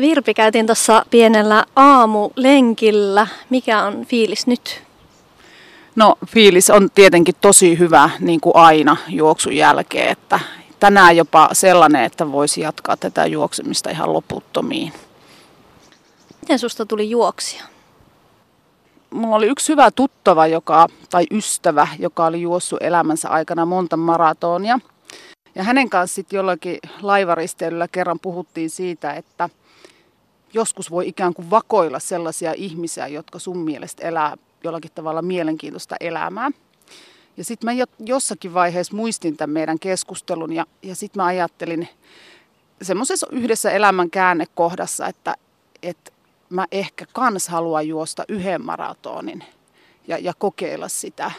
Virpi käytiin tuossa pienellä aamulenkillä. Mikä on fiilis nyt? No fiilis on tietenkin tosi hyvä niin kuin aina juoksun jälkeen, että tänään jopa sellainen, että voisi jatkaa tätä juoksemista ihan loputtomiin. Miten susta tuli juoksia? Mulla oli yksi hyvä tuttava joka, tai ystävä, joka oli juossut elämänsä aikana monta maratonia. Ja hänen kanssa sitten jollakin laivaristeilyllä kerran puhuttiin siitä, että joskus voi ikään kuin vakoilla sellaisia ihmisiä, jotka sun mielestä elää jollakin tavalla mielenkiintoista elämää. Ja sitten mä jossakin vaiheessa muistin tämän meidän keskustelun ja, ja sitten mä ajattelin semmoisessa yhdessä elämän käännekohdassa, että, että mä ehkä kans haluan juosta yhden maratonin ja, ja kokeilla sitä.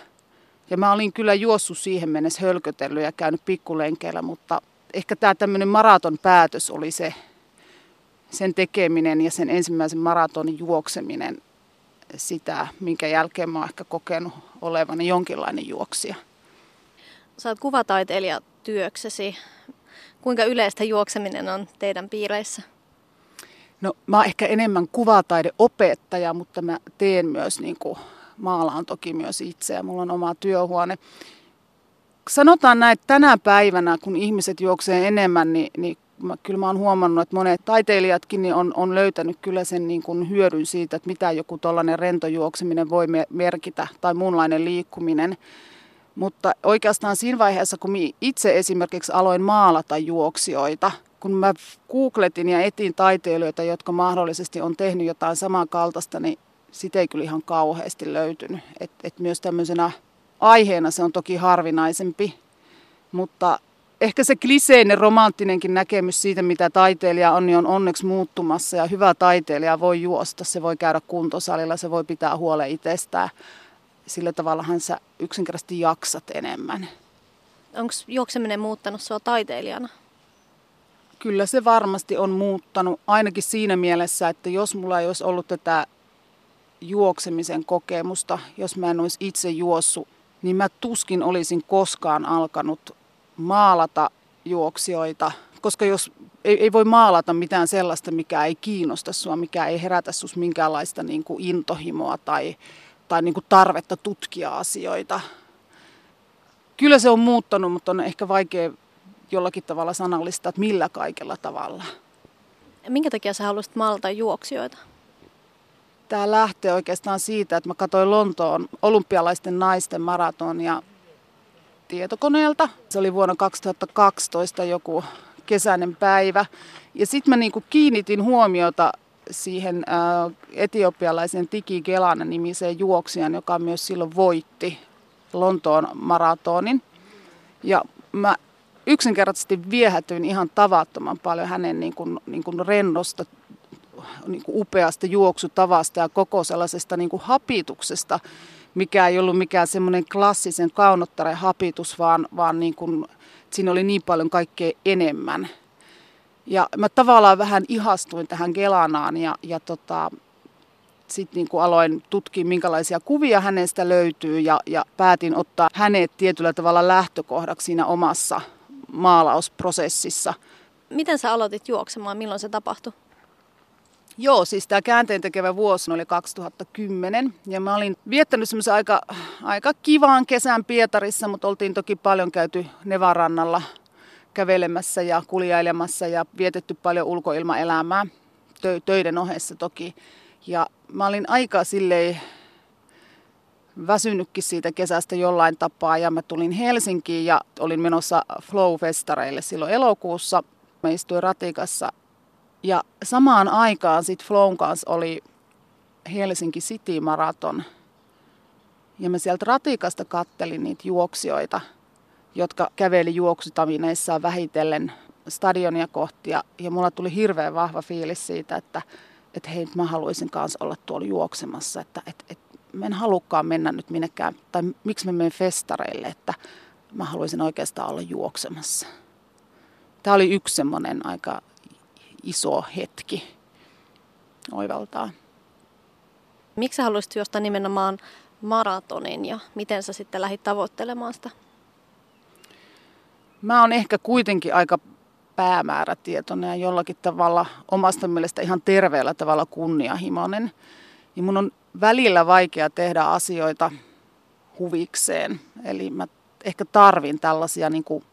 Ja mä olin kyllä juossut siihen mennessä hölkötellyt ja käynyt pikkulenkeillä, mutta ehkä tämä tämmöinen maraton päätös oli se, sen tekeminen ja sen ensimmäisen maratonin juokseminen sitä, minkä jälkeen mä oon ehkä kokenut olevani jonkinlainen juoksija. Sä oot kuvataiteilija työksesi. Kuinka yleistä juokseminen on teidän piireissä? No mä oon ehkä enemmän kuvataideopettaja, mutta mä teen myös niin kuin, maalaan toki myös itse ja mulla on oma työhuone. Sanotaan näin, että tänä päivänä, kun ihmiset juoksee enemmän, niin, niin mä, kyllä mä oon huomannut, että monet taiteilijatkin niin on, on löytänyt kyllä sen niin kuin hyödyn siitä, että mitä joku tuollainen rentojuokseminen voi merkitä tai muunlainen liikkuminen. Mutta oikeastaan siinä vaiheessa, kun itse esimerkiksi aloin maalata juoksijoita, kun mä googletin ja etin taiteilijoita, jotka mahdollisesti on tehnyt jotain samankaltaista, niin sitä ei kyllä ihan kauheasti löytynyt. Et, et myös tämmöisenä aiheena se on toki harvinaisempi, mutta ehkä se kliseinen romanttinenkin näkemys siitä, mitä taiteilija on, niin on onneksi muuttumassa. Ja hyvä taiteilija voi juosta, se voi käydä kuntosalilla, se voi pitää huolen itsestään. Sillä tavallahan sä yksinkertaisesti jaksat enemmän. Onko juokseminen muuttanut sua taiteilijana? Kyllä se varmasti on muuttanut, ainakin siinä mielessä, että jos mulla ei olisi ollut tätä juoksemisen kokemusta, jos mä en olisi itse juossut, niin mä tuskin olisin koskaan alkanut maalata juoksijoita, koska jos ei, ei voi maalata mitään sellaista, mikä ei kiinnosta sua, mikä ei herätä sus minkäänlaista niin kuin intohimoa tai, tai niin kuin tarvetta tutkia asioita. Kyllä se on muuttanut, mutta on ehkä vaikea jollakin tavalla sanallista, että millä kaikella tavalla. Minkä takia sä haluaisit maalata juoksijoita? Tämä lähtee oikeastaan siitä, että mä katsoin Lontoon olympialaisten naisten maratonia tietokoneelta. Se oli vuonna 2012 joku kesäinen päivä. Ja sitten mä niinku kiinnitin huomiota siihen etiopialaisen Tiki Gelana nimiseen juoksijan, joka myös silloin voitti Lontoon maratonin. Ja mä yksinkertaisesti viehätyin ihan tavattoman paljon hänen niin kuin, niin kuin rennosta, niin kuin upeasta juoksutavasta ja koko sellaisesta niin kuin hapituksesta, mikä ei ollut mikään semmoinen klassisen kaunottaren hapitus, vaan, vaan niin kuin, siinä oli niin paljon kaikkea enemmän. Ja mä tavallaan vähän ihastuin tähän Gelanaan ja, ja tota, sitten niin kuin aloin tutkia, minkälaisia kuvia hänestä löytyy ja, ja päätin ottaa hänet tietyllä tavalla lähtökohdaksi siinä omassa maalausprosessissa. Miten sä aloitit juoksemaan? Milloin se tapahtui? Joo, siis tämä käänteen tekevä vuosi oli 2010 ja mä olin viettänyt semmoisen aika, aika kivaan kesän Pietarissa, mutta oltiin toki paljon käyty Nevarannalla kävelemässä ja kuljailemassa ja vietetty paljon ulkoilmaelämää töiden ohessa toki. Ja mä olin aika silleen väsynytkin siitä kesästä jollain tapaa ja mä tulin Helsinkiin ja olin menossa Flow-festareille silloin elokuussa. Mä istuin ratikassa ja samaan aikaan sitten Flown kanssa oli Helsinki City Marathon. Ja mä sieltä ratikasta kattelin niitä juoksijoita, jotka käveli juoksutamineissaan vähitellen stadionia kohti. Ja, ja mulla tuli hirveän vahva fiilis siitä, että, että hei, mä haluaisin kanssa olla tuolla juoksemassa. Että, että, että mä en halukkaan mennä nyt minnekään, tai miksi mä menen festareille, että mä haluaisin oikeastaan olla juoksemassa. Tämä oli yksi semmoinen aika iso hetki oivaltaa. Miksi sä haluaisit juosta nimenomaan maratonin ja miten sä sitten lähdit tavoittelemaan sitä? Mä oon ehkä kuitenkin aika päämäärätietoinen ja jollakin tavalla omasta mielestä ihan terveellä tavalla kunnianhimoinen. Ja mun on välillä vaikea tehdä asioita huvikseen. Eli mä ehkä tarvin tällaisia, niin kuin,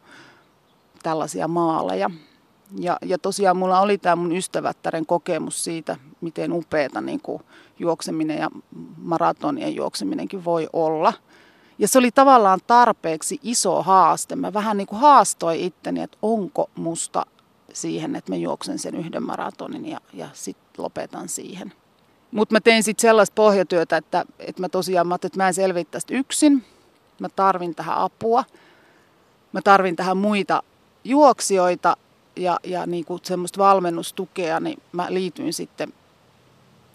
tällaisia maaleja. Ja, ja tosiaan mulla oli tämä mun ystävättären kokemus siitä, miten upeata niin kuin juokseminen ja maratonien juokseminenkin voi olla. Ja se oli tavallaan tarpeeksi iso haaste. Mä vähän niin kuin haastoin itteni, että onko musta siihen, että mä juoksen sen yhden maratonin ja, ja sitten lopetan siihen. Mutta mä tein sitten sellaista pohjatyötä, että, että mä tosiaan mä että mä en selviä tästä yksin. Mä tarvin tähän apua. Mä tarvin tähän muita juoksijoita ja, ja niin kuin semmoista valmennustukea, niin mä liityin sitten,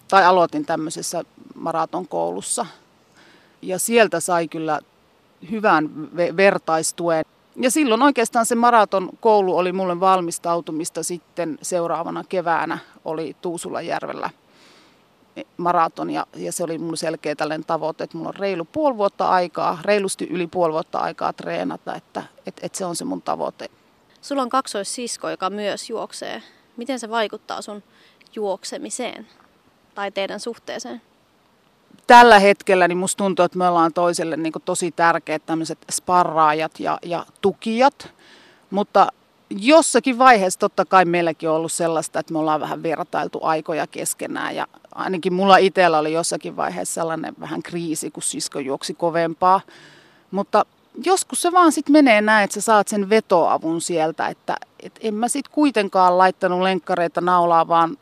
tai aloitin tämmöisessä maratonkoulussa. Ja sieltä sai kyllä hyvän vertaistuen. Ja silloin oikeastaan se maraton koulu oli mulle valmistautumista sitten seuraavana keväänä oli Tuusulajärvellä maraton ja, ja se oli mun selkeä tällainen tavoite, että mulla on reilu puoli vuotta aikaa, reilusti yli puoli vuotta aikaa treenata, että et, et se on se mun tavoite. Sulla on kaksoissisko, joka myös juoksee. Miten se vaikuttaa sun juoksemiseen tai teidän suhteeseen? Tällä hetkellä niin musta tuntuu, että me ollaan toiselle niin tosi tärkeät tämmöiset sparraajat ja, ja tukijat, mutta jossakin vaiheessa totta kai meilläkin on ollut sellaista, että me ollaan vähän vertailtu aikoja keskenään ja ainakin mulla itsellä oli jossakin vaiheessa sellainen vähän kriisi, kun sisko juoksi kovempaa. Mutta joskus se vaan sitten menee näin, että sä saat sen vetoavun sieltä, että et en mä sitten kuitenkaan laittanut lenkkareita naulaa, vaan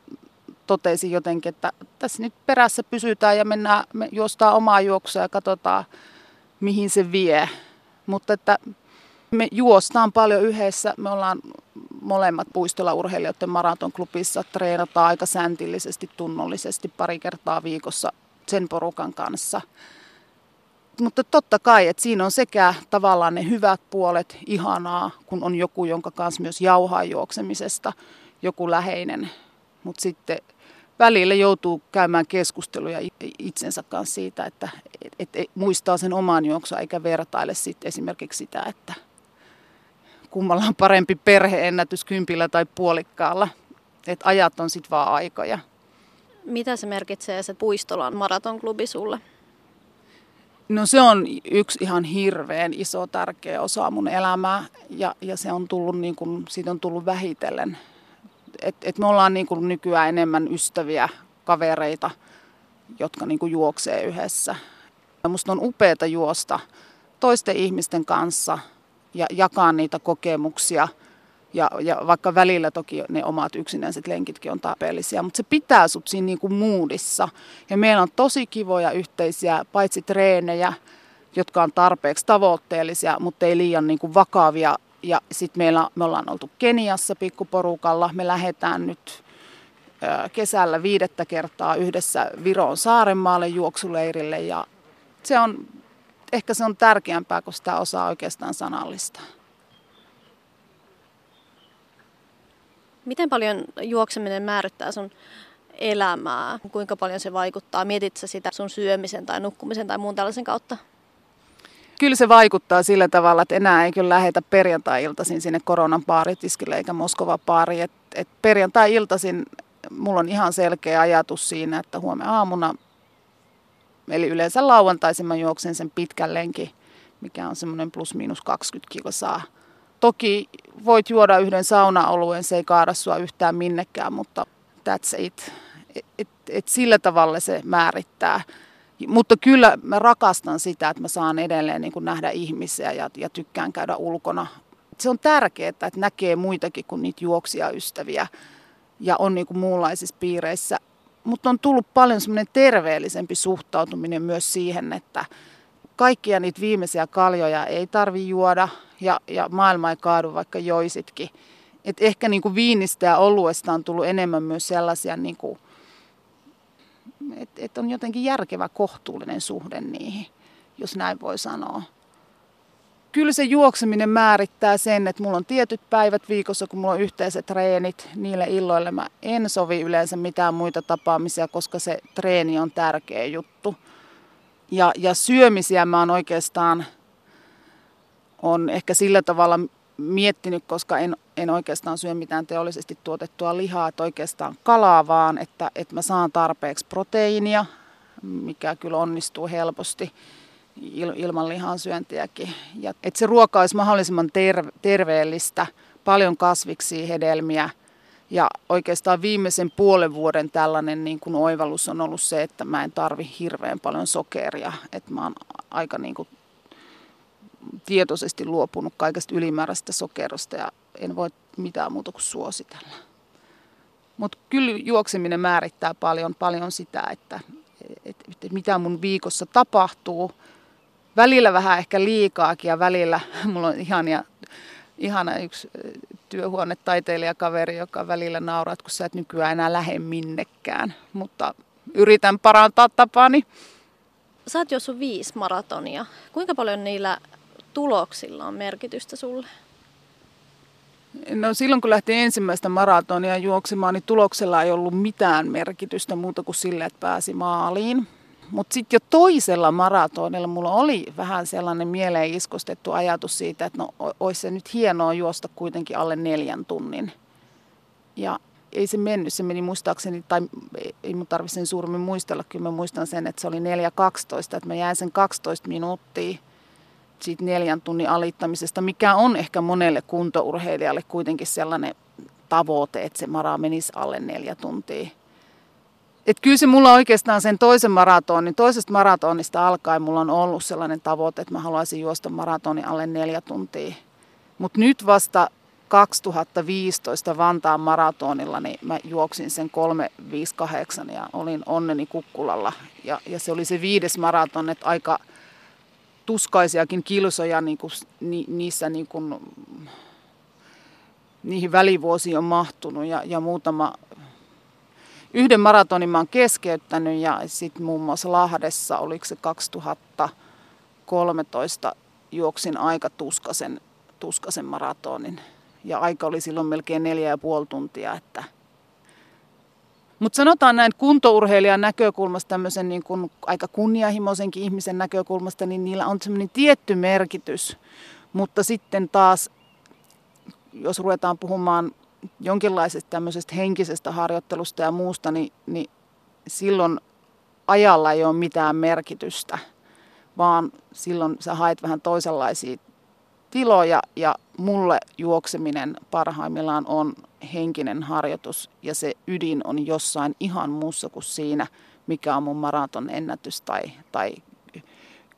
totesin jotenkin, että tässä nyt perässä pysytään ja mennään, me juostaan omaa juoksua ja katsotaan, mihin se vie. Mutta että me juostaan paljon yhdessä, me ollaan molemmat puistolla urheilijoiden maratonklubissa, treenataan aika säntillisesti, tunnollisesti pari kertaa viikossa sen porukan kanssa – mutta totta kai, että siinä on sekä tavallaan ne hyvät puolet ihanaa, kun on joku, jonka kanssa myös jauhaa juoksemisesta, joku läheinen. Mutta sitten välillä joutuu käymään keskusteluja itsensä kanssa siitä, että et, et, muistaa sen oman juoksua eikä vertaile sitten esimerkiksi sitä, että kummalla on parempi perheennätys kympillä tai puolikkaalla. Että ajat on sitten vaan aikoja. Mitä se merkitsee se Puistolan maratonklubi sulle? No se on yksi ihan hirveän iso tärkeä osa mun elämää ja, ja se on tullut niin kuin, siitä on tullut vähitellen. Et, et me ollaan niin kuin nykyään enemmän ystäviä, kavereita, jotka niin kuin juoksee yhdessä. Ja musta on upeata juosta toisten ihmisten kanssa ja jakaa niitä kokemuksia – ja, ja vaikka välillä toki ne omat yksinäiset lenkitkin on tarpeellisia, mutta se pitää sut siinä niin kuin moodissa. Ja meillä on tosi kivoja yhteisiä, paitsi treenejä, jotka on tarpeeksi tavoitteellisia, mutta ei liian niin kuin vakavia. Ja sitten meillä, me ollaan oltu Keniassa pikkuporukalla. Me lähdetään nyt kesällä viidettä kertaa yhdessä Viron Saarenmaalle juoksuleirille ja se on, ehkä se on tärkeämpää, kun sitä osaa oikeastaan sanallistaa. Miten paljon juokseminen määrittää sun elämää? Kuinka paljon se vaikuttaa? Mietit sä sitä sun syömisen tai nukkumisen tai muun tällaisen kautta? Kyllä se vaikuttaa sillä tavalla, että enää ei kyllä lähetä perjantai-iltaisin sinne koronan baaritiskille eikä Moskova baari. Et, et perjantai-iltaisin mulla on ihan selkeä ajatus siinä, että huomenna aamuna, eli yleensä lauantaisin mä juoksen sen pitkän lenki, mikä on semmoinen plus miinus 20 kilsaa Toki voit juoda yhden saunaoluen, se ei kaada sua yhtään minnekään, mutta that's it. Et, et, et sillä tavalla se määrittää. Mutta kyllä mä rakastan sitä, että mä saan edelleen niin kuin nähdä ihmisiä ja, ja tykkään käydä ulkona. Se on tärkeää, että näkee muitakin kuin niitä juoksijaystäviä ja on niin kuin muunlaisissa piireissä. Mutta on tullut paljon semmoinen terveellisempi suhtautuminen myös siihen, että kaikkia niitä viimeisiä kaljoja ei tarvi juoda ja, ja maailma ei kaadu vaikka joisitkin. Et ehkä niin kuin viinistä ja oluesta on tullut enemmän myös sellaisia, niin kuin, että et on jotenkin järkevä kohtuullinen suhde niihin, jos näin voi sanoa. Kyllä se juokseminen määrittää sen, että mulla on tietyt päivät viikossa, kun mulla on yhteiset treenit. Niille illoille mä en sovi yleensä mitään muita tapaamisia, koska se treeni on tärkeä juttu. Ja, ja syömisiä mä oon oikeastaan on ehkä sillä tavalla miettinyt, koska en, en oikeastaan syö mitään teollisesti tuotettua lihaa, että oikeastaan kalaa vaan, että, että mä saan tarpeeksi proteiinia, mikä kyllä onnistuu helposti ilman lihan syöntiäkin. Ja että se ruoka olisi mahdollisimman terve, terveellistä, paljon kasviksi, hedelmiä. Ja oikeastaan viimeisen puolen vuoden tällainen niin kuin oivallus on ollut se, että mä en tarvi hirveän paljon sokeria. Että mä oon aika niin kuin tietoisesti luopunut kaikesta ylimääräistä sokerosta ja en voi mitään muuta kuin suositella. Mutta kyllä juokseminen määrittää paljon, paljon sitä, että, että, että mitä mun viikossa tapahtuu. Välillä vähän ehkä liikaakin ja välillä mulla on ihania, ihana yksi työhuonetaiteilijakaveri, joka välillä nauraa, kun sä et nykyään enää lähde minnekään. Mutta yritän parantaa tapaani. Sä oot juossut viisi maratonia. Kuinka paljon niillä tuloksilla on merkitystä sulle? No silloin kun lähti ensimmäistä maratonia juoksemaan, niin tuloksella ei ollut mitään merkitystä muuta kuin sille, että pääsi maaliin. Mutta sitten jo toisella maratonilla mulla oli vähän sellainen mieleen iskostettu ajatus siitä, että no olisi se nyt hienoa juosta kuitenkin alle neljän tunnin. Ja ei se mennyt, se meni muistaakseni, tai ei mun tarvitse sen suuremmin muistella, kyllä mä muistan sen, että se oli 4.12, että mä jäin sen 12 minuuttia siitä neljän tunnin alittamisesta, mikä on ehkä monelle kuntourheilijalle kuitenkin sellainen tavoite, että se mara menisi alle neljä tuntia. Et kyllä se mulla oikeastaan sen toisen maratonin, toisesta maratonista alkaen mulla on ollut sellainen tavoite, että mä haluaisin juosta maratonin alle neljä tuntia. Mutta nyt vasta 2015 Vantaan maratonilla, niin mä juoksin sen 358 ja olin onneni kukkulalla. Ja, ja se oli se viides maraton, että aika tuskaisiakin kilsoja niin kuin, ni, niissä niin kuin, niihin välivuosiin on mahtunut ja, ja muutama yhden maratonin mä oon keskeyttänyt ja sitten muun muassa Lahdessa, oliko se 2013, juoksin aika tuskasen, tuskasen maratonin. Ja aika oli silloin melkein neljä ja puoli tuntia, että mutta sanotaan näin kuntourheilijan näkökulmasta, tämmöisen niin kuin aika kunnianhimoisenkin ihmisen näkökulmasta, niin niillä on semmoinen tietty merkitys. Mutta sitten taas, jos ruvetaan puhumaan jonkinlaisesta tämmöisestä henkisestä harjoittelusta ja muusta, niin, niin silloin ajalla ei ole mitään merkitystä, vaan silloin sä haet vähän toisenlaisia tiloja ja mulle juokseminen parhaimmillaan on henkinen harjoitus ja se ydin on jossain ihan muussa kuin siinä, mikä on mun maraton ennätys tai, tai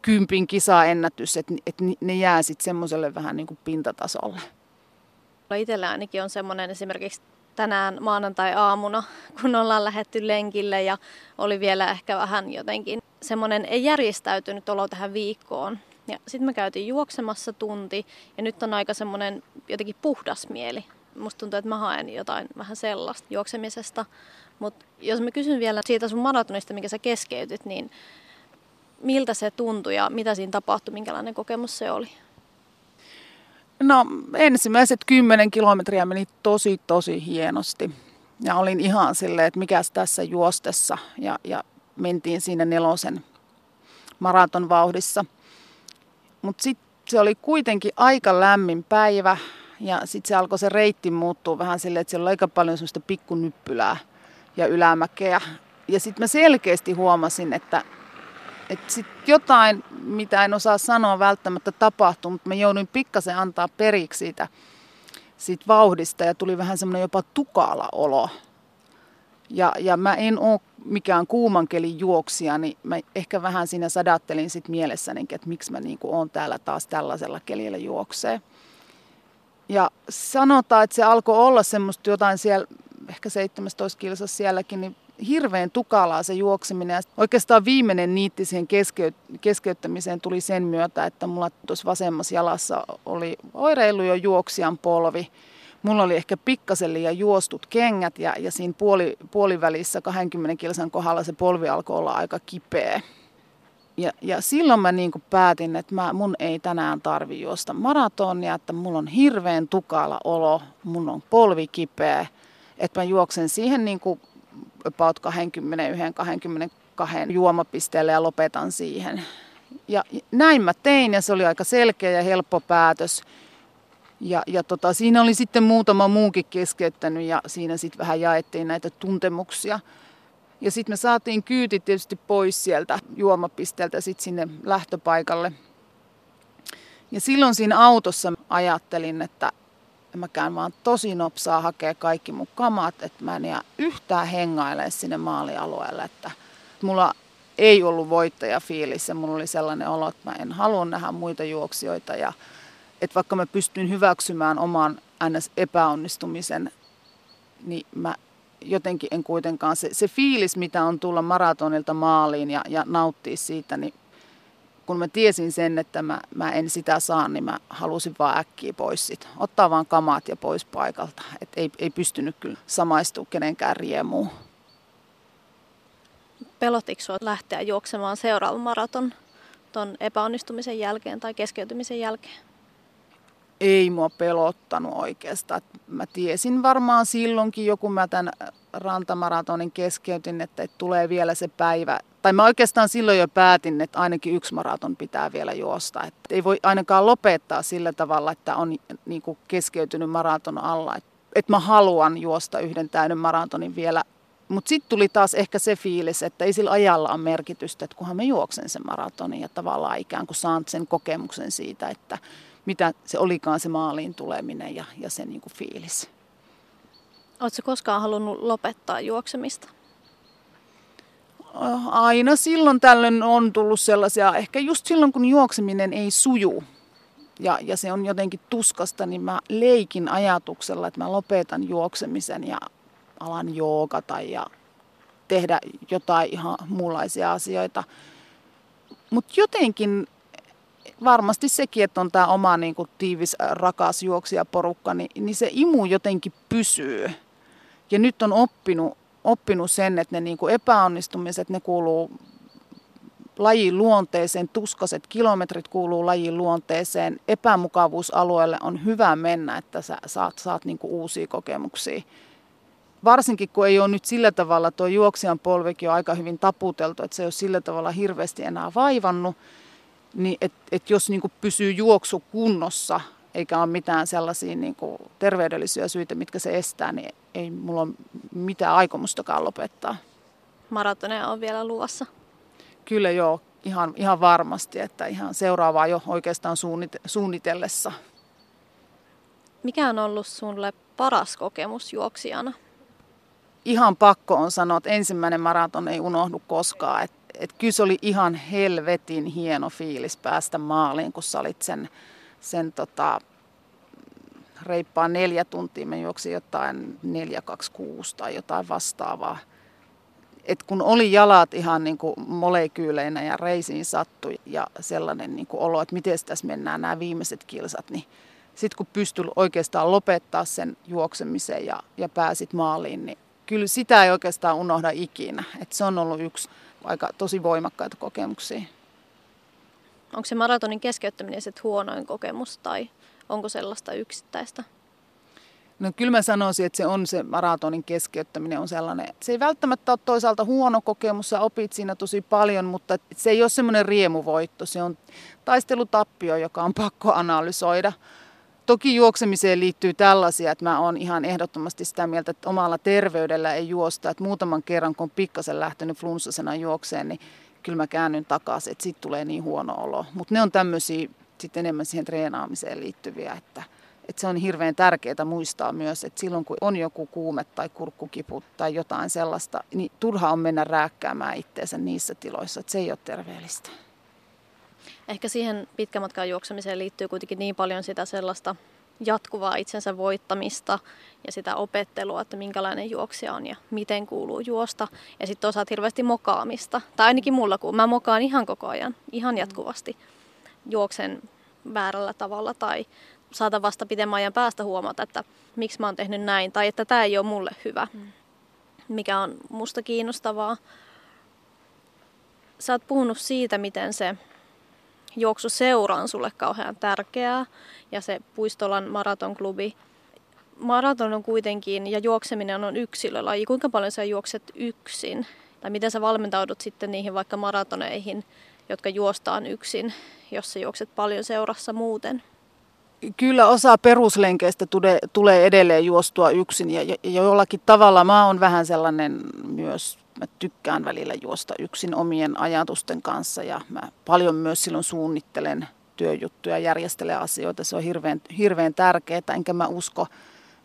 kympin kisaennätys, että et ne jää sitten semmoiselle vähän niin kuin pintatasolle. Itsellä ainakin on semmoinen esimerkiksi tänään maanantai-aamuna, kun ollaan lähetty lenkille ja oli vielä ehkä vähän jotenkin semmoinen ei järjestäytynyt olo tähän viikkoon. Ja sitten me käytiin juoksemassa tunti ja nyt on aika semmoinen jotenkin puhdas mieli. Musta tuntuu, että mä haen jotain vähän sellaista juoksemisesta. Mutta jos mä kysyn vielä siitä sun maratonista, mikä sä keskeytyt, niin miltä se tuntui ja mitä siinä tapahtui, minkälainen kokemus se oli? No ensimmäiset kymmenen kilometriä meni tosi tosi hienosti. Ja olin ihan silleen, että mikäs tässä juostessa. Ja, ja mentiin siinä nelosen maraton vauhdissa. Mutta sitten se oli kuitenkin aika lämmin päivä ja sitten se alkoi se reitti muuttua vähän silleen, että siellä oli aika paljon semmoista pikkunyppylää ja ylämäkeä. Ja sitten mä selkeästi huomasin, että, että sit jotain, mitä en osaa sanoa välttämättä tapahtuu, mutta mä jouduin pikkasen antaa periksi siitä, siitä vauhdista ja tuli vähän semmoinen jopa tukala olo. Ja, ja mä en ole mikään kuumankelin juoksija, niin mä ehkä vähän siinä sadattelin sit mielessäni, että miksi mä niin oon täällä taas tällaisella kelillä juoksee. Ja sanotaan, että se alkoi olla semmoista jotain siellä, ehkä 17 kilsassa sielläkin, niin hirveän tukalaa se juokseminen. Oikeastaan viimeinen niitti siihen keskeyttämiseen tuli sen myötä, että mulla tuossa vasemmassa jalassa oli oireilu jo juoksijan polvi. Mulla oli ehkä pikkasen liian juostut kengät ja, ja siinä puoli, puolivälissä 20 kilsan kohdalla se polvi alkoi olla aika kipeä. Ja, ja silloin mä niin päätin, että mä, mun ei tänään tarvi juosta maratonia, että mulla on hirveän tukala olo, mun on polvi kipeä, että mä juoksen siihen niin kuin about 21-22 juomapisteelle ja lopetan siihen. Ja näin mä tein ja se oli aika selkeä ja helppo päätös. Ja, ja tota, siinä oli sitten muutama muukin keskeyttänyt ja siinä sitten vähän jaettiin näitä tuntemuksia. Ja sitten me saatiin kyyti tietysti pois sieltä juomapisteeltä sitten sinne lähtöpaikalle. Ja silloin siinä autossa ajattelin, että mä käyn vaan tosi nopsaa hakea kaikki mun kamat, että mä en jää yhtään hengailemaan sinne maalialueelle, että mulla ei ollut voittajafiilis ja mulla oli sellainen olo, että mä en halua nähdä muita juoksijoita ja että vaikka mä pystyn hyväksymään oman ns. epäonnistumisen, niin mä jotenkin en kuitenkaan, se, se fiilis mitä on tulla maratonilta maaliin ja, ja nauttia siitä, niin kun mä tiesin sen, että mä, mä en sitä saa, niin mä halusin vaan äkkiä pois sit. Ottaa vaan kamat ja pois paikalta. Et ei, ei pystynyt kyllä samaistumaan kenenkään riemuun. Pelottiko sinua lähteä juoksemaan seuraavan maraton ton epäonnistumisen jälkeen tai keskeytymisen jälkeen? Ei mua pelottanut oikeastaan. Mä tiesin varmaan silloinkin joku mä tämän rantamaratonin keskeytin, että tulee vielä se päivä. Tai mä oikeastaan silloin jo päätin, että ainakin yksi maraton pitää vielä juosta. Että ei voi ainakaan lopettaa sillä tavalla, että on niin kuin keskeytynyt maraton alla. Että, että mä haluan juosta yhden täyden maratonin vielä mutta sitten tuli taas ehkä se fiilis, että ei sillä ajalla ole merkitystä, että kunhan mä juoksen sen maratonin ja tavallaan ikään kuin saan sen kokemuksen siitä, että mitä se olikaan se maaliin tuleminen ja, ja se niin kuin fiilis. Oletko koskaan halunnut lopettaa juoksemista? Aina silloin tällöin on tullut sellaisia, ehkä just silloin kun juokseminen ei suju ja, ja se on jotenkin tuskasta, niin mä leikin ajatuksella, että mä lopetan juoksemisen ja alan joogata ja tehdä jotain ihan muunlaisia asioita. Mutta jotenkin varmasti sekin, että on tämä oma niin tiivis, rakas juoksijaporukka, niin, niin se imu jotenkin pysyy. Ja nyt on oppinut, oppinut sen, että ne niin kuin epäonnistumiset, ne kuuluu lajin luonteeseen, tuskaset kilometrit kuuluu lajin luonteeseen, epämukavuusalueelle on hyvä mennä, että sä saat, saat niin kuin uusia kokemuksia. Varsinkin kun ei ole nyt sillä tavalla, tuo juoksijan polvekin on aika hyvin taputeltu, että se ei ole sillä tavalla hirveästi enää vaivannut, niin että et jos niin pysyy juoksu kunnossa, eikä ole mitään sellaisia niin terveydellisiä syitä, mitkä se estää, niin ei mulla ole mitään aikomustakaan lopettaa. Maratoneja on vielä luvassa? Kyllä joo, ihan, ihan varmasti, että ihan seuraavaa jo oikeastaan suunnite- suunnitellessa. Mikä on ollut sulle paras kokemus juoksijana? ihan pakko on sanoa, että ensimmäinen maraton ei unohdu koskaan. Et, et kyllä se oli ihan helvetin hieno fiilis päästä maaliin, kun sä olit sen, sen tota, reippaan neljä tuntia. Mä juoksin jotain 426 tai jotain vastaavaa. Et kun oli jalat ihan niin kuin molekyyleinä ja reisiin sattui ja sellainen niin kuin olo, että miten tässä mennään nämä viimeiset kilsat, niin sitten kun pystyi oikeastaan lopettaa sen juoksemisen ja, ja pääsit maaliin, niin kyllä sitä ei oikeastaan unohda ikinä. Et se on ollut yksi aika tosi voimakkaita kokemuksia. Onko se maratonin keskeyttäminen se huonoin kokemus tai onko sellaista yksittäistä? No kyllä mä sanoisin, että se on se maratonin keskeyttäminen on sellainen. Se ei välttämättä ole toisaalta huono kokemus, sä opit siinä tosi paljon, mutta se ei ole semmoinen riemuvoitto. Se on taistelutappio, joka on pakko analysoida. Toki juoksemiseen liittyy tällaisia, että mä oon ihan ehdottomasti sitä mieltä, että omalla terveydellä ei juosta. Että muutaman kerran, kun on pikkasen lähtenyt flunssasena juokseen, niin kyllä mä käännyn takaisin, että siitä tulee niin huono olo. Mutta ne on tämmöisiä sitten enemmän siihen treenaamiseen liittyviä, että, että se on hirveän tärkeää muistaa myös, että silloin kun on joku kuume tai kurkkukipu tai jotain sellaista, niin turha on mennä rääkkäämään itteensä niissä tiloissa, että se ei ole terveellistä. Ehkä siihen pitkämatkan juoksemiseen liittyy kuitenkin niin paljon sitä sellaista jatkuvaa itsensä voittamista ja sitä opettelua, että minkälainen juoksija on ja miten kuuluu juosta. Ja sitten toisaalta hirveästi mokaamista. Tai ainakin mulla, kun mä mokaan ihan koko ajan, ihan jatkuvasti. Juoksen väärällä tavalla tai saatan vasta pidemmän ajan päästä huomata, että miksi mä oon tehnyt näin tai että tämä ei ole mulle hyvä, mm. mikä on musta kiinnostavaa. Sä oot puhunut siitä, miten se juoksuseura on sulle kauhean tärkeää ja se Puistolan maratonklubi. Maraton on kuitenkin ja juokseminen on yksilölaji. Kuinka paljon sä juokset yksin? Tai miten sä valmentaudut sitten niihin vaikka maratoneihin, jotka juostaan yksin, jos sä juokset paljon seurassa muuten? Kyllä osa peruslenkeistä tulee, tulee edelleen juostua yksin ja, ja jollakin tavalla mä oon vähän sellainen myös, mä tykkään välillä juosta yksin omien ajatusten kanssa ja mä paljon myös silloin suunnittelen työjuttuja, järjestelen asioita, se on hirveän, hirveän tärkeää, enkä mä usko,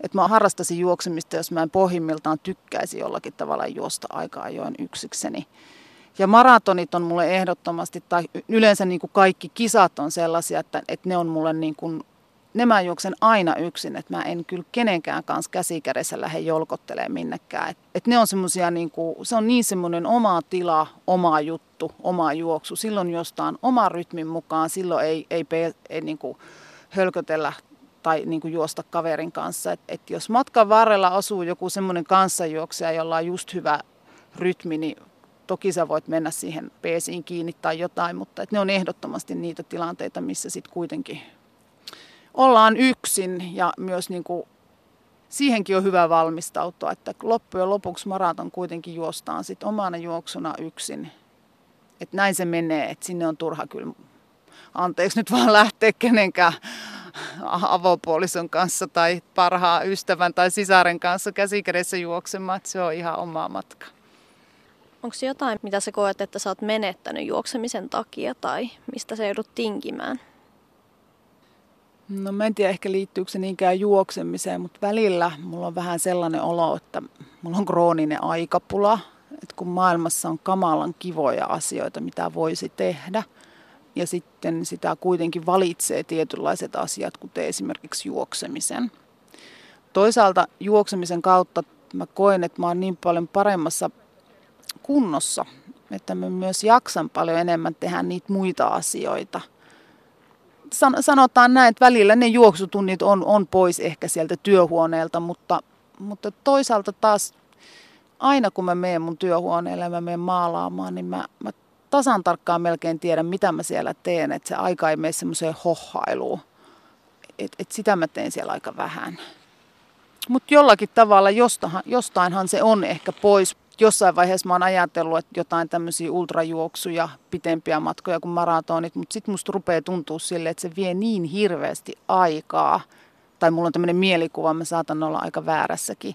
että mä harrastaisin juoksemista, jos mä en pohjimmiltaan tykkäisi jollakin tavalla juosta aika ajoin yksikseni. Ja maratonit on mulle ehdottomasti, tai yleensä niin kuin kaikki kisat on sellaisia, että, että ne on mulle niin kuin, ne mä juoksen aina yksin, että mä en kyllä kenenkään kanssa käsikädessä lähde jolkottelemaan minnekään. Että et ne on semmoisia, niin kuin, se on niin semmoinen oma tila, oma juttu, oma juoksu. Silloin jostain oma rytmin mukaan, silloin ei, ei, ei, ei niin kuin hölkötellä tai niin kuin juosta kaverin kanssa. Et, et jos matkan varrella asuu joku semmoinen kanssajuoksija, jolla on just hyvä rytmi, niin toki sä voit mennä siihen peesiin kiinni tai jotain, mutta et ne on ehdottomasti niitä tilanteita, missä sitten kuitenkin ollaan yksin ja myös niin kuin siihenkin on hyvä valmistautua, että loppujen lopuksi maraton kuitenkin juostaan sitten omana juoksuna yksin. Että näin se menee, että sinne on turha kyllä, anteeksi nyt vaan lähteä kenenkään avopuolison kanssa tai parhaan ystävän tai sisaren kanssa käsikädessä juoksemaan, että se on ihan oma matka. Onko jotain, mitä sä koet, että sä oot menettänyt juoksemisen takia tai mistä sä joudut tinkimään? No mä en tiedä ehkä liittyykö se niinkään juoksemiseen, mutta välillä mulla on vähän sellainen olo, että mulla on krooninen aikapula. Että kun maailmassa on kamalan kivoja asioita, mitä voisi tehdä, ja sitten sitä kuitenkin valitsee tietynlaiset asiat, kuten esimerkiksi juoksemisen. Toisaalta juoksemisen kautta mä koen, että mä oon niin paljon paremmassa kunnossa, että mä myös jaksan paljon enemmän tehdä niitä muita asioita. Sanotaan näin, että välillä ne juoksutunnit on, on pois ehkä sieltä työhuoneelta, mutta, mutta toisaalta taas aina kun mä menen mun työhuoneelle ja mä menen maalaamaan, niin mä, mä tasan tarkkaan melkein tiedä, mitä mä siellä teen. Että se aika ei mene semmoiseen hohhailuun. Et, et sitä mä teen siellä aika vähän. Mutta jollakin tavalla jostahan, jostainhan se on ehkä pois. Jossain vaiheessa mä oon ajatellut, että jotain tämmöisiä ultrajuoksuja, pitempiä matkoja kuin maratonit, mutta sitten musta rupeaa tuntua sille, että se vie niin hirveästi aikaa. Tai mulla on tämmöinen mielikuva, mä saatan olla aika väärässäkin.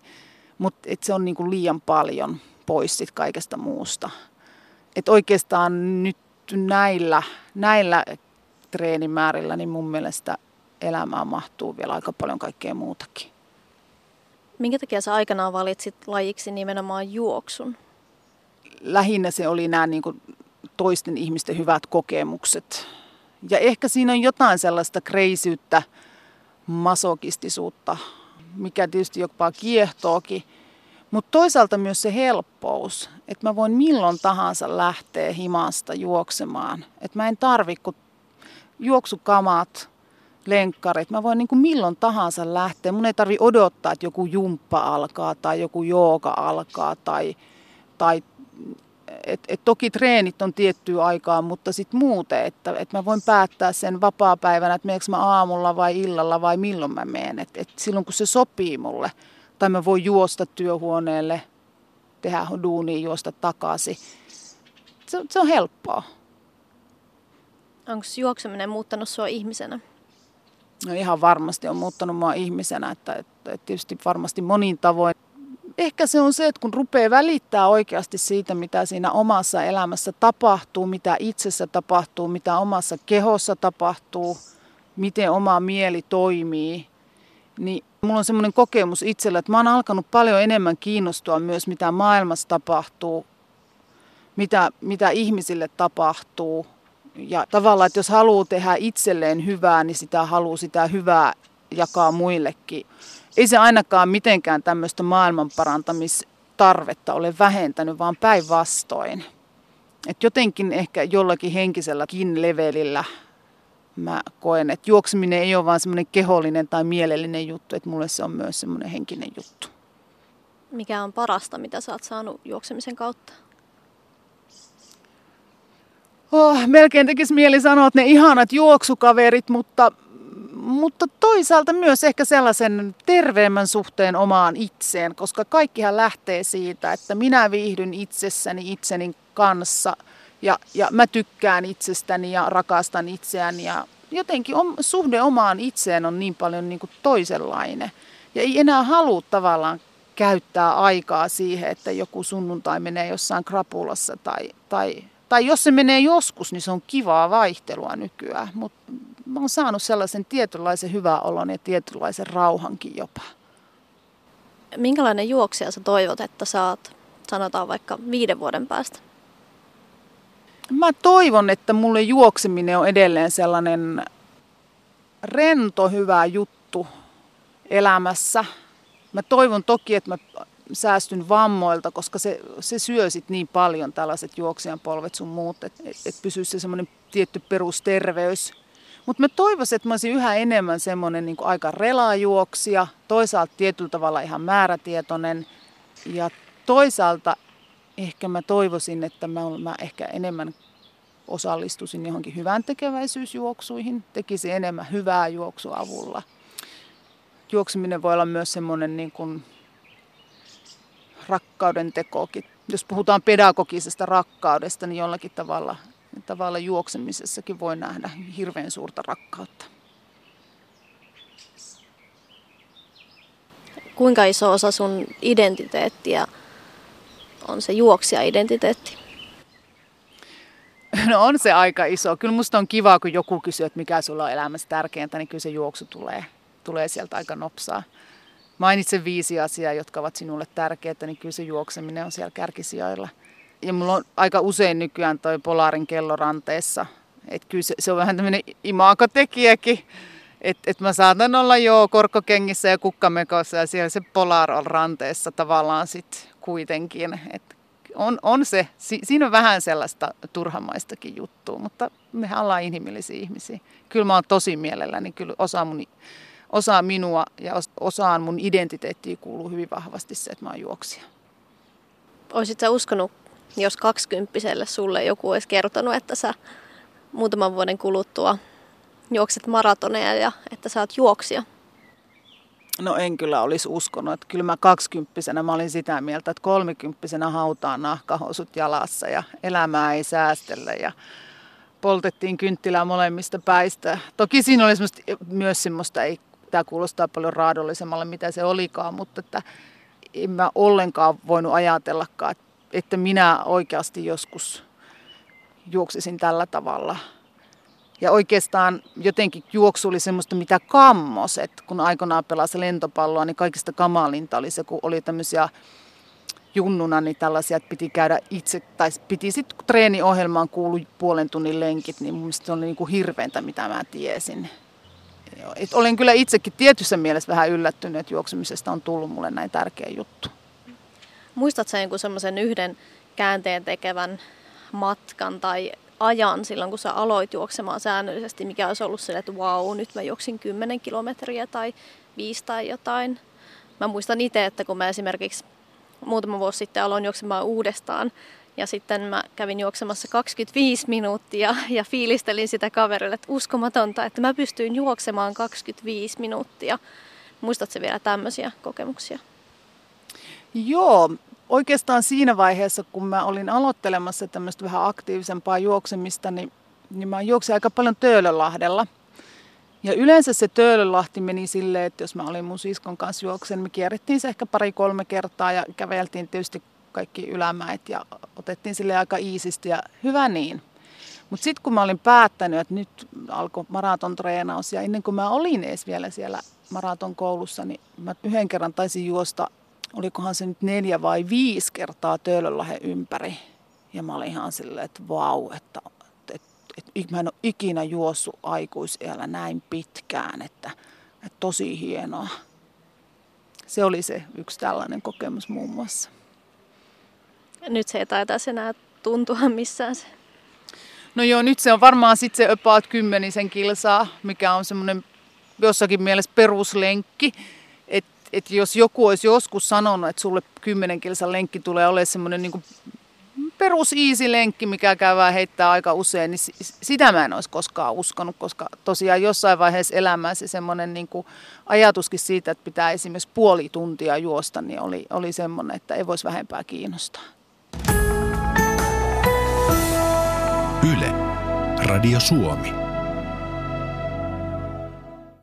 Mutta se on niinku liian paljon pois sit kaikesta muusta että oikeastaan nyt näillä, näillä treenimäärillä niin mun mielestä elämään mahtuu vielä aika paljon kaikkea muutakin. Minkä takia sä aikanaan valitsit lajiksi nimenomaan juoksun? Lähinnä se oli nämä niin kuin toisten ihmisten hyvät kokemukset. Ja ehkä siinä on jotain sellaista kreisyyttä, masokistisuutta, mikä tietysti jopa kiehtookin. Mutta toisaalta myös se helppous, että mä voin milloin tahansa lähteä himasta juoksemaan. Että mä en tarvi kuin juoksukamat, lenkkarit. Mä voin niin kuin milloin tahansa lähteä. Mun ei tarvi odottaa, että joku jumppa alkaa tai joku jooga alkaa. Tai, tai et, et toki treenit on tiettyä aikaa, mutta sitten muuten, että et mä voin päättää sen vapaa-päivänä, että meneekö mä aamulla vai illalla vai milloin mä menen. Et, et silloin kun se sopii mulle – tai mä voin juosta työhuoneelle, tehdä duunia, juosta takaisin. Se, se on helppoa. Onko juokseminen muuttanut sua ihmisenä? No ihan varmasti on muuttanut mua ihmisenä, että, että, tietysti varmasti monin tavoin. Ehkä se on se, että kun rupeaa välittää oikeasti siitä, mitä siinä omassa elämässä tapahtuu, mitä itsessä tapahtuu, mitä omassa kehossa tapahtuu, miten oma mieli toimii, niin Mulla on semmoinen kokemus itsellä, että mä oon alkanut paljon enemmän kiinnostua myös, mitä maailmassa tapahtuu, mitä, mitä ihmisille tapahtuu. Ja tavallaan, että jos haluaa tehdä itselleen hyvää, niin sitä haluaa sitä hyvää jakaa muillekin. Ei se ainakaan mitenkään tämmöistä maailmanparantamistarvetta ole vähentänyt, vaan päinvastoin. Et jotenkin ehkä jollakin henkiselläkin levelillä mä koen, että juokseminen ei ole vain semmoinen kehollinen tai mielellinen juttu, että mulle se on myös semmoinen henkinen juttu. Mikä on parasta, mitä sä oot saanut juoksemisen kautta? Oh, melkein tekisi mieli sanoa, että ne ihanat juoksukaverit, mutta, mutta toisaalta myös ehkä sellaisen terveemmän suhteen omaan itseen, koska kaikkihan lähtee siitä, että minä viihdyn itsessäni itseni kanssa – ja, ja mä tykkään itsestäni ja rakastan itseäni ja jotenkin om, suhde omaan itseen on niin paljon niin kuin toisenlainen. Ja ei enää halua tavallaan käyttää aikaa siihen, että joku sunnuntai menee jossain krapulassa tai, tai, tai jos se menee joskus, niin se on kivaa vaihtelua nykyään. Mutta mä oon saanut sellaisen tietynlaisen hyvän olon ja tietynlaisen rauhankin jopa. Minkälainen juoksija sä toivot, että saat, sanotaan vaikka viiden vuoden päästä? Mä toivon, että mulle juokseminen on edelleen sellainen rento, hyvä juttu elämässä. Mä toivon toki, että mä säästyn vammoilta, koska se, se syö sit niin paljon tällaiset juoksijan polvet sun muut, että et, et pysyisi se semmoinen tietty perusterveys. Mutta mä toivoisin, että mä olisin yhä enemmän semmoinen niin aika relajuoksija, toisaalta tietyllä tavalla ihan määrätietoinen ja toisaalta ehkä mä toivoisin, että mä, mä ehkä enemmän osallistuisin johonkin hyvän tekeväisyysjuoksuihin, tekisin enemmän hyvää juoksuavulla. Juokseminen voi olla myös semmoinen niin kuin rakkauden tekokin. Jos puhutaan pedagogisesta rakkaudesta, niin jollakin tavalla, tavalla juoksemisessakin voi nähdä hirveän suurta rakkautta. Kuinka iso osa sun identiteettiä on se juoksija-identiteetti? No on se aika iso. Kyllä musta on kiva, kun joku kysyy, että mikä sulla on elämässä tärkeintä, niin kyllä se juoksu tulee, tulee sieltä aika nopsaa. Mainitsen viisi asiaa, jotka ovat sinulle tärkeitä, niin kyllä se juokseminen on siellä kärkisijoilla. Ja mulla on aika usein nykyään toi Polarin kello ranteessa. Että kyllä se, se on vähän tämmöinen imakotekijäkin. Että et mä saatan olla jo korkokengissä ja kukkamekossa ja siellä se Polar on ranteessa tavallaan sitten kuitenkin. Et on, on se, si, siinä on vähän sellaista turhamaistakin juttua, mutta mehän ollaan inhimillisiä ihmisiä. Kyllä mä oon tosi mielelläni, kyllä osa, mun, osa minua ja osaan mun identiteettiä kuuluu hyvin vahvasti se, että mä oon juoksija. Oisit sä uskonut, jos kaksikymppiselle sulle joku olisi kertonut, että sä muutaman vuoden kuluttua juokset maratoneja ja että sä oot juoksija? No en kyllä olisi uskonut. Että kyllä mä kaksikymppisenä mä olin sitä mieltä, että kolmikymppisenä hautaan nahkahousut jalassa ja elämää ei säästellä ja poltettiin kynttilää molemmista päistä. Toki siinä oli semmoista, myös semmoista, ei, tämä kuulostaa paljon raadollisemmalle mitä se olikaan, mutta että en mä ollenkaan voinut ajatellakaan, että minä oikeasti joskus juoksisin tällä tavalla – ja oikeastaan jotenkin juoksu oli semmoista, mitä kammos, että kun aikanaan pelasi lentopalloa, niin kaikista kamalinta oli se, kun oli tämmöisiä junnuna, niin tällaisia, että piti käydä itse, tai piti sitten treeniohjelmaan kuulu puolen tunnin lenkit, niin mun se oli niin kuin hirveintä, mitä mä tiesin. Et olen kyllä itsekin tietyssä mielessä vähän yllättynyt, että juoksemisesta on tullut mulle näin tärkeä juttu. Muistatko jonkun semmoisen yhden käänteen tekevän matkan tai ajan silloin, kun sä aloit juoksemaan säännöllisesti, mikä olisi ollut sille, että wow, nyt mä juoksin 10 kilometriä tai 5 tai jotain. Mä muistan itse, että kun mä esimerkiksi muutama vuosi sitten aloin juoksemaan uudestaan, ja sitten mä kävin juoksemassa 25 minuuttia ja fiilistelin sitä kaverille, että uskomatonta, että mä pystyin juoksemaan 25 minuuttia. Muistatko vielä tämmöisiä kokemuksia? Joo, oikeastaan siinä vaiheessa, kun mä olin aloittelemassa tämmöistä vähän aktiivisempaa juoksemista, niin, niin mä juoksin aika paljon Töölönlahdella. Ja yleensä se Töölönlahti meni silleen, että jos mä olin mun siskon kanssa juoksen, me kierrettiin se ehkä pari-kolme kertaa ja käveltiin tietysti kaikki ylämäet ja otettiin sille aika iisisti ja hyvä niin. Mutta sitten kun mä olin päättänyt, että nyt alkoi maraton treenaus ja ennen kuin mä olin edes vielä siellä maraton koulussa, niin mä yhden kerran taisin juosta olikohan se nyt neljä vai viisi kertaa Töölönlahden ympäri. Ja mä olin ihan silleen, että vau, että, että, että mä en ole ikinä juossut aikuisiellä näin pitkään, että, että tosi hienoa. Se oli se yksi tällainen kokemus muun muassa. Nyt se ei taita enää tuntua missään se. No joo, nyt se on varmaan sitten se about kymmenisen kilsaa, mikä on semmoinen jossakin mielessä peruslenkki että jos joku olisi joskus sanonut, että sulle 10 kilsan lenkki tulee olemaan semmoinen niin perus easy lenkki, mikä käydään heittää aika usein, niin sitä mä en olisi koskaan uskonut, koska tosiaan jossain vaiheessa elämää se semmoinen niin ajatuskin siitä, että pitää esimerkiksi puoli tuntia juosta, niin oli, oli semmoinen, että ei voisi vähempää kiinnostaa. Radio Suomi.